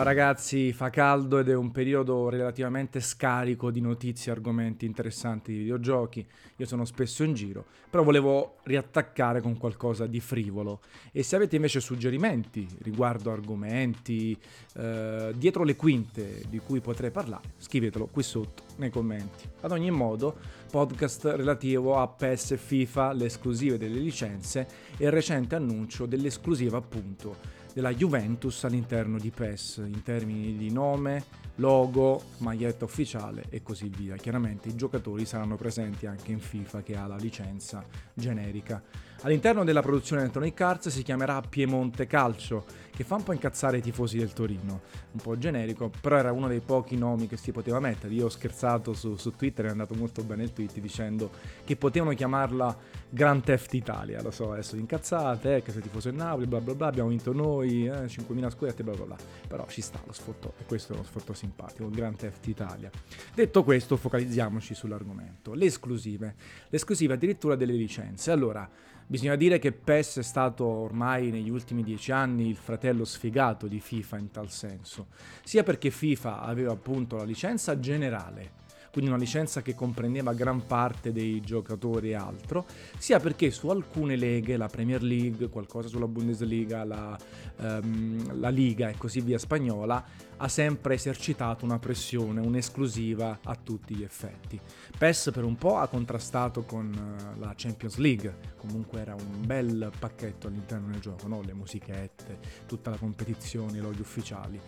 Ciao ragazzi, fa caldo ed è un periodo relativamente scarico di notizie argomenti interessanti di videogiochi. Io sono spesso in giro, però volevo riattaccare con qualcosa di frivolo. E se avete invece suggerimenti riguardo argomenti eh, dietro le quinte di cui potrei parlare, scrivetelo qui sotto nei commenti. Ad ogni modo, podcast relativo a PES e FIFA, le esclusive delle licenze e il recente annuncio dell'esclusiva appunto della Juventus all'interno di PES in termini di nome, logo, maglietta ufficiale e così via. Chiaramente i giocatori saranno presenti anche in FIFA che ha la licenza generica. All'interno della produzione Electronic Arts si chiamerà Piemonte Calcio, che fa un po' incazzare i tifosi del Torino, un po' generico, però era uno dei pochi nomi che si poteva mettere. Io ho scherzato su, su Twitter, è andato molto bene il tweet dicendo che potevano chiamarla Grand Theft Italia, lo so, adesso incazzate, eh, che sei tifoso del Napoli, bla bla bla, abbiamo vinto noi, eh, 5.000 scudetti, bla bla bla, però ci sta lo sfottò, e questo è uno sfottò simpatico, Grand Theft Italia. Detto questo, focalizziamoci sull'argomento, le esclusive, le esclusive addirittura delle licenze. Allora, Bisogna dire che PES è stato ormai negli ultimi dieci anni il fratello sfigato di FIFA in tal senso, sia perché FIFA aveva appunto la licenza generale, quindi una licenza che comprendeva gran parte dei giocatori e altro, sia perché su alcune leghe, la Premier League, qualcosa sulla Bundesliga, la, um, la Liga e così via spagnola, ha sempre esercitato una pressione, un'esclusiva a tutti gli effetti. PES per un po' ha contrastato con uh, la Champions League, comunque era un bel pacchetto all'interno del gioco, no? le musichette, tutta la competizione, i loghi ufficiali.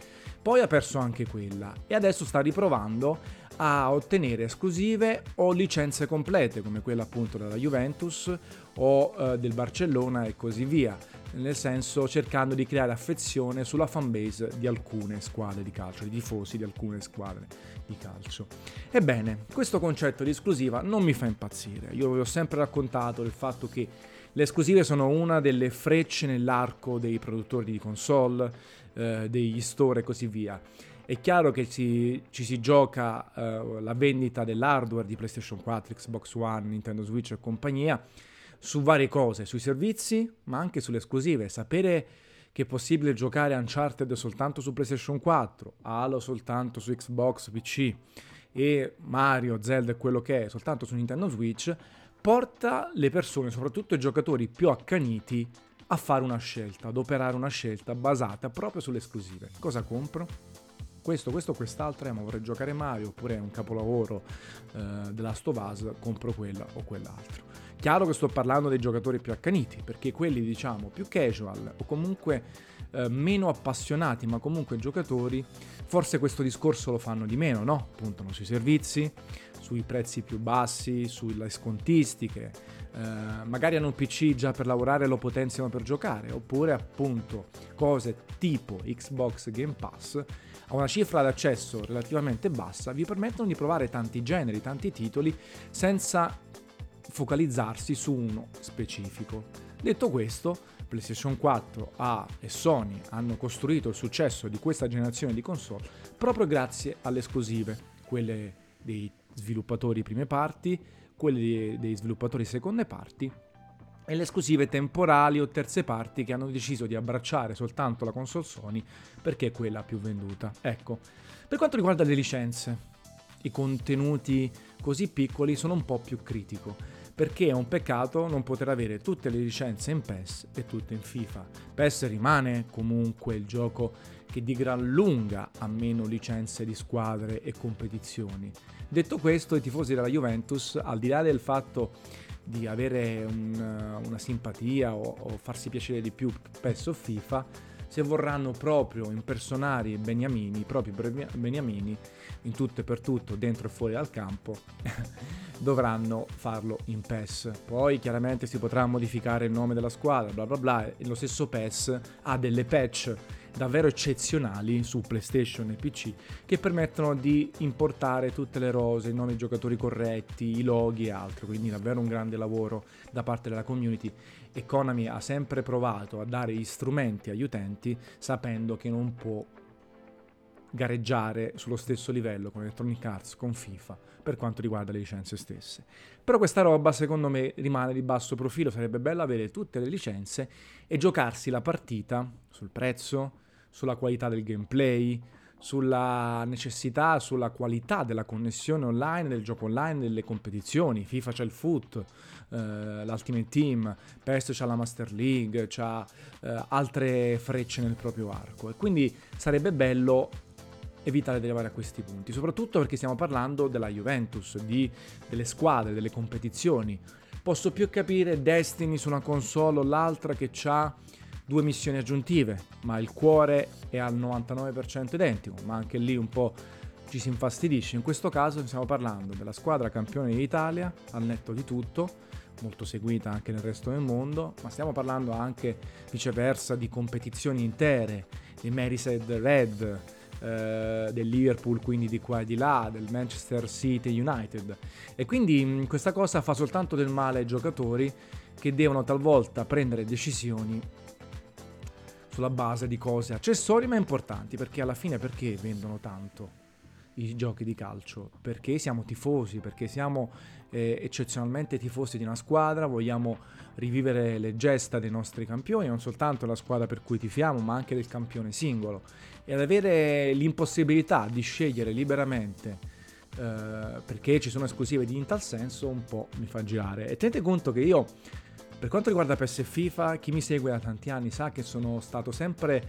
Poi ha perso anche quella e adesso sta riprovando a ottenere esclusive o licenze complete come quella appunto della Juventus o uh, del Barcellona e così via nel senso cercando di creare affezione sulla fanbase di alcune squadre di calcio, di tifosi di alcune squadre di calcio. Ebbene, questo concetto di esclusiva non mi fa impazzire. Io vi ho sempre raccontato del fatto che le esclusive sono una delle frecce nell'arco dei produttori di console, eh, degli store e così via. È chiaro che ci, ci si gioca eh, la vendita dell'hardware di PlayStation 4, Xbox One, Nintendo Switch e compagnia su varie cose, sui servizi, ma anche sulle esclusive. Sapere che è possibile giocare Uncharted soltanto su PlayStation 4, Halo soltanto su Xbox, PC e Mario, Zelda e quello che è soltanto su Nintendo Switch, porta le persone, soprattutto i giocatori più accaniti, a fare una scelta, ad operare una scelta basata proprio sulle esclusive. Cosa compro? Questo, questo eh, ma vorrei giocare Mario, oppure è un capolavoro eh, della Stovaz, compro quella o quell'altro. Chiaro che sto parlando dei giocatori più accaniti, perché quelli diciamo più casual o comunque eh, meno appassionati, ma comunque giocatori, forse questo discorso lo fanno di meno, no? Puntano sui servizi, sui prezzi più bassi, sulle scontistiche, eh, magari hanno un PC già per lavorare e lo potenziano per giocare, oppure appunto cose tipo Xbox Game Pass a una cifra d'accesso relativamente bassa vi permettono di provare tanti generi, tanti titoli senza focalizzarsi su uno specifico. Detto questo, PlayStation 4 A e Sony hanno costruito il successo di questa generazione di console proprio grazie alle esclusive, quelle dei sviluppatori prime parti, quelle dei sviluppatori seconde parti e le esclusive temporali o terze parti che hanno deciso di abbracciare soltanto la console Sony perché è quella più venduta. Ecco, per quanto riguarda le licenze, i contenuti così piccoli sono un po' più critico perché è un peccato non poter avere tutte le licenze in PES e tutte in FIFA. PES rimane comunque il gioco che di gran lunga ha meno licenze di squadre e competizioni. Detto questo, i tifosi della Juventus, al di là del fatto di avere un, una simpatia o, o, farsi piacere di più PES o FIFA, se vorranno proprio impersonare i beniamini, i propri beniamini, in tutto e per tutto, dentro e fuori dal campo, dovranno farlo in PES. Poi chiaramente si potrà modificare il nome della squadra, bla bla bla, e lo stesso PES ha delle patch davvero eccezionali su PlayStation e PC che permettono di importare tutte le rose, i nomi dei giocatori corretti, i loghi e altro, quindi davvero un grande lavoro da parte della community. E Konami ha sempre provato a dare gli strumenti agli utenti sapendo che non può gareggiare sullo stesso livello con Electronic Arts, con FIFA, per quanto riguarda le licenze stesse. Però questa roba secondo me rimane di basso profilo, sarebbe bello avere tutte le licenze e giocarsi la partita sul prezzo, sulla qualità del gameplay, sulla necessità, sulla qualità della connessione online, del gioco online, delle competizioni. FIFA c'ha il foot, eh, l'Ultimate Team, PES c'ha la Master League, c'ha eh, altre frecce nel proprio arco. E quindi sarebbe bello evitare di arrivare a questi punti, soprattutto perché stiamo parlando della Juventus, di, delle squadre, delle competizioni. Posso più capire Destiny su una console o l'altra che ha due missioni aggiuntive, ma il cuore è al 99% identico, ma anche lì un po' ci si infastidisce. In questo caso stiamo parlando della squadra campione d'Italia, al netto di tutto, molto seguita anche nel resto del mondo, ma stiamo parlando anche viceversa di competizioni intere, di Merseyside Red, eh, del Liverpool, quindi di qua e di là, del Manchester City United. E quindi questa cosa fa soltanto del male ai giocatori che devono talvolta prendere decisioni sulla base di cose accessorie ma importanti, perché alla fine perché vendono tanto i giochi di calcio? Perché siamo tifosi, perché siamo eh, eccezionalmente tifosi di una squadra, vogliamo rivivere le gesta dei nostri campioni, non soltanto la squadra per cui tifiamo, ma anche del campione singolo. E ad avere l'impossibilità di scegliere liberamente eh, perché ci sono esclusive in tal senso un po' mi fa girare. E tenete conto che io per quanto riguarda PS e FIFA, chi mi segue da tanti anni sa che sono stato sempre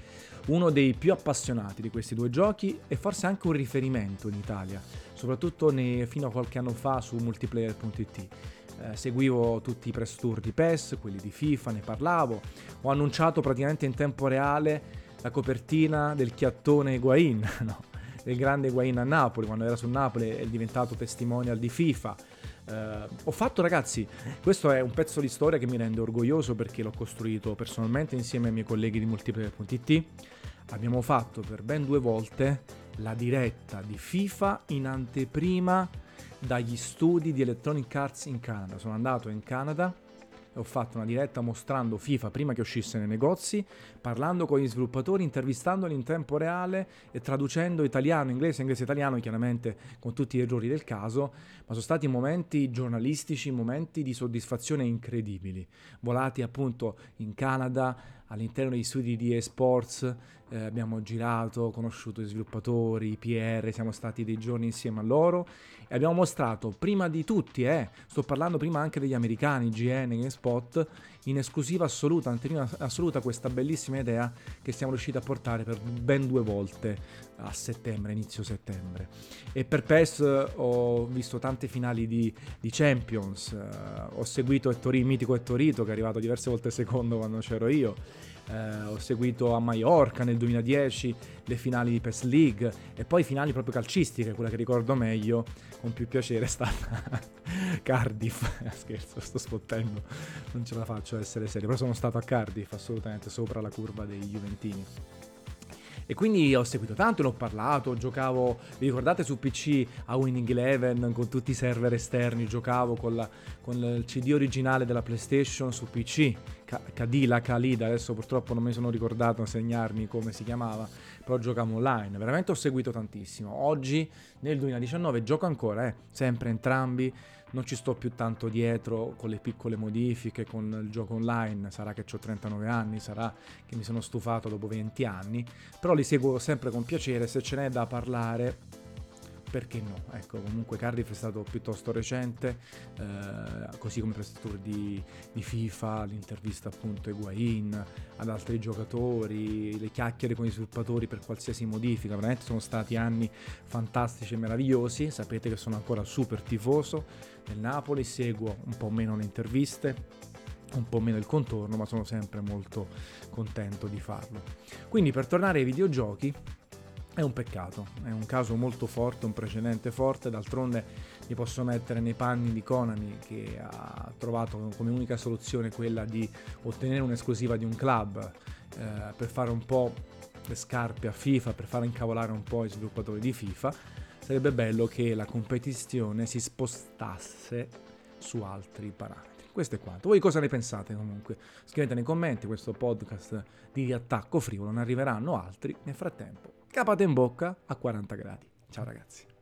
uno dei più appassionati di questi due giochi e forse anche un riferimento in Italia, soprattutto ne, fino a qualche anno fa su multiplayer.it. Eh, seguivo tutti i press tour di PES, quelli di FIFA, ne parlavo, ho annunciato praticamente in tempo reale la copertina del chiattone Higuain, no, del grande Higuain a Napoli, quando era su Napoli è diventato testimonial di FIFA. Uh, ho fatto ragazzi, questo è un pezzo di storia che mi rende orgoglioso perché l'ho costruito personalmente insieme ai miei colleghi di multiplayer.it. Abbiamo fatto per ben due volte la diretta di FIFA in anteprima dagli studi di Electronic Arts in Canada. Sono andato in Canada ho fatto una diretta mostrando FIFA prima che uscisse nei negozi, parlando con gli sviluppatori, intervistandoli in tempo reale e traducendo italiano, inglese, inglese, italiano, chiaramente con tutti gli errori del caso, ma sono stati momenti giornalistici, momenti di soddisfazione incredibili, volati appunto in Canada, all'interno degli studi di eSports, eh, abbiamo girato, conosciuto i sviluppatori, i PR, siamo stati dei giorni insieme a loro e abbiamo mostrato prima di tutti, eh, sto parlando prima anche degli americani, GN, GameSpot, in esclusiva assoluta, anteprima assoluta questa bellissima idea che siamo riusciti a portare per ben due volte a settembre, inizio settembre. E per PES ho visto tante finali di, di Champions, uh, ho seguito Ettori, mitico Ettorito che è arrivato diverse volte secondo quando c'ero io eh, ho seguito a Mallorca nel 2010 le finali di PES League e poi finali proprio calcistiche, quella che ricordo meglio con più piacere è stata Cardiff. Scherzo, sto sfottendo, non ce la faccio a essere serio, però sono stato a Cardiff assolutamente sopra la curva dei Juventini. E quindi ho seguito tanto, ne ho parlato, giocavo, vi ricordate su PC a Winning Eleven con tutti i server esterni, giocavo con, la, con il CD originale della PlayStation su PC, Kadila, Khalida, adesso purtroppo non mi sono ricordato a segnarmi come si chiamava, però giocavo online, veramente ho seguito tantissimo. Oggi, nel 2019, gioco ancora, eh, sempre entrambi, non ci sto più tanto dietro con le piccole modifiche, con il gioco online, sarà che ho 39 anni, sarà che mi sono stufato dopo 20 anni, però li seguo sempre con piacere, se ce n'è da parlare perché no? Ecco, comunque Cardiff è stato piuttosto recente, eh, così come press tour di, di, FIFA, l'intervista appunto a Higuain, ad altri giocatori, le chiacchiere con i sviluppatori per qualsiasi modifica, veramente sono stati anni fantastici e meravigliosi, sapete che sono ancora super tifoso del Napoli, seguo un po' meno le interviste, un po' meno il contorno, ma sono sempre molto contento di farlo. Quindi per tornare ai videogiochi, è un peccato, è un caso molto forte, un precedente forte, d'altronde mi posso mettere nei panni di Konami che ha trovato come unica soluzione quella di ottenere un'esclusiva di un club eh, per fare un po' le scarpe a FIFA, per far incavolare un po' i sviluppatori di FIFA. Sarebbe bello che la competizione si spostasse su altri parametri. Questo è quanto. Voi cosa ne pensate comunque? Scrivete nei commenti questo podcast di attacco frivolo, ne arriveranno altri. Nel frattempo capate in bocca a 40 gradi. Ciao ragazzi.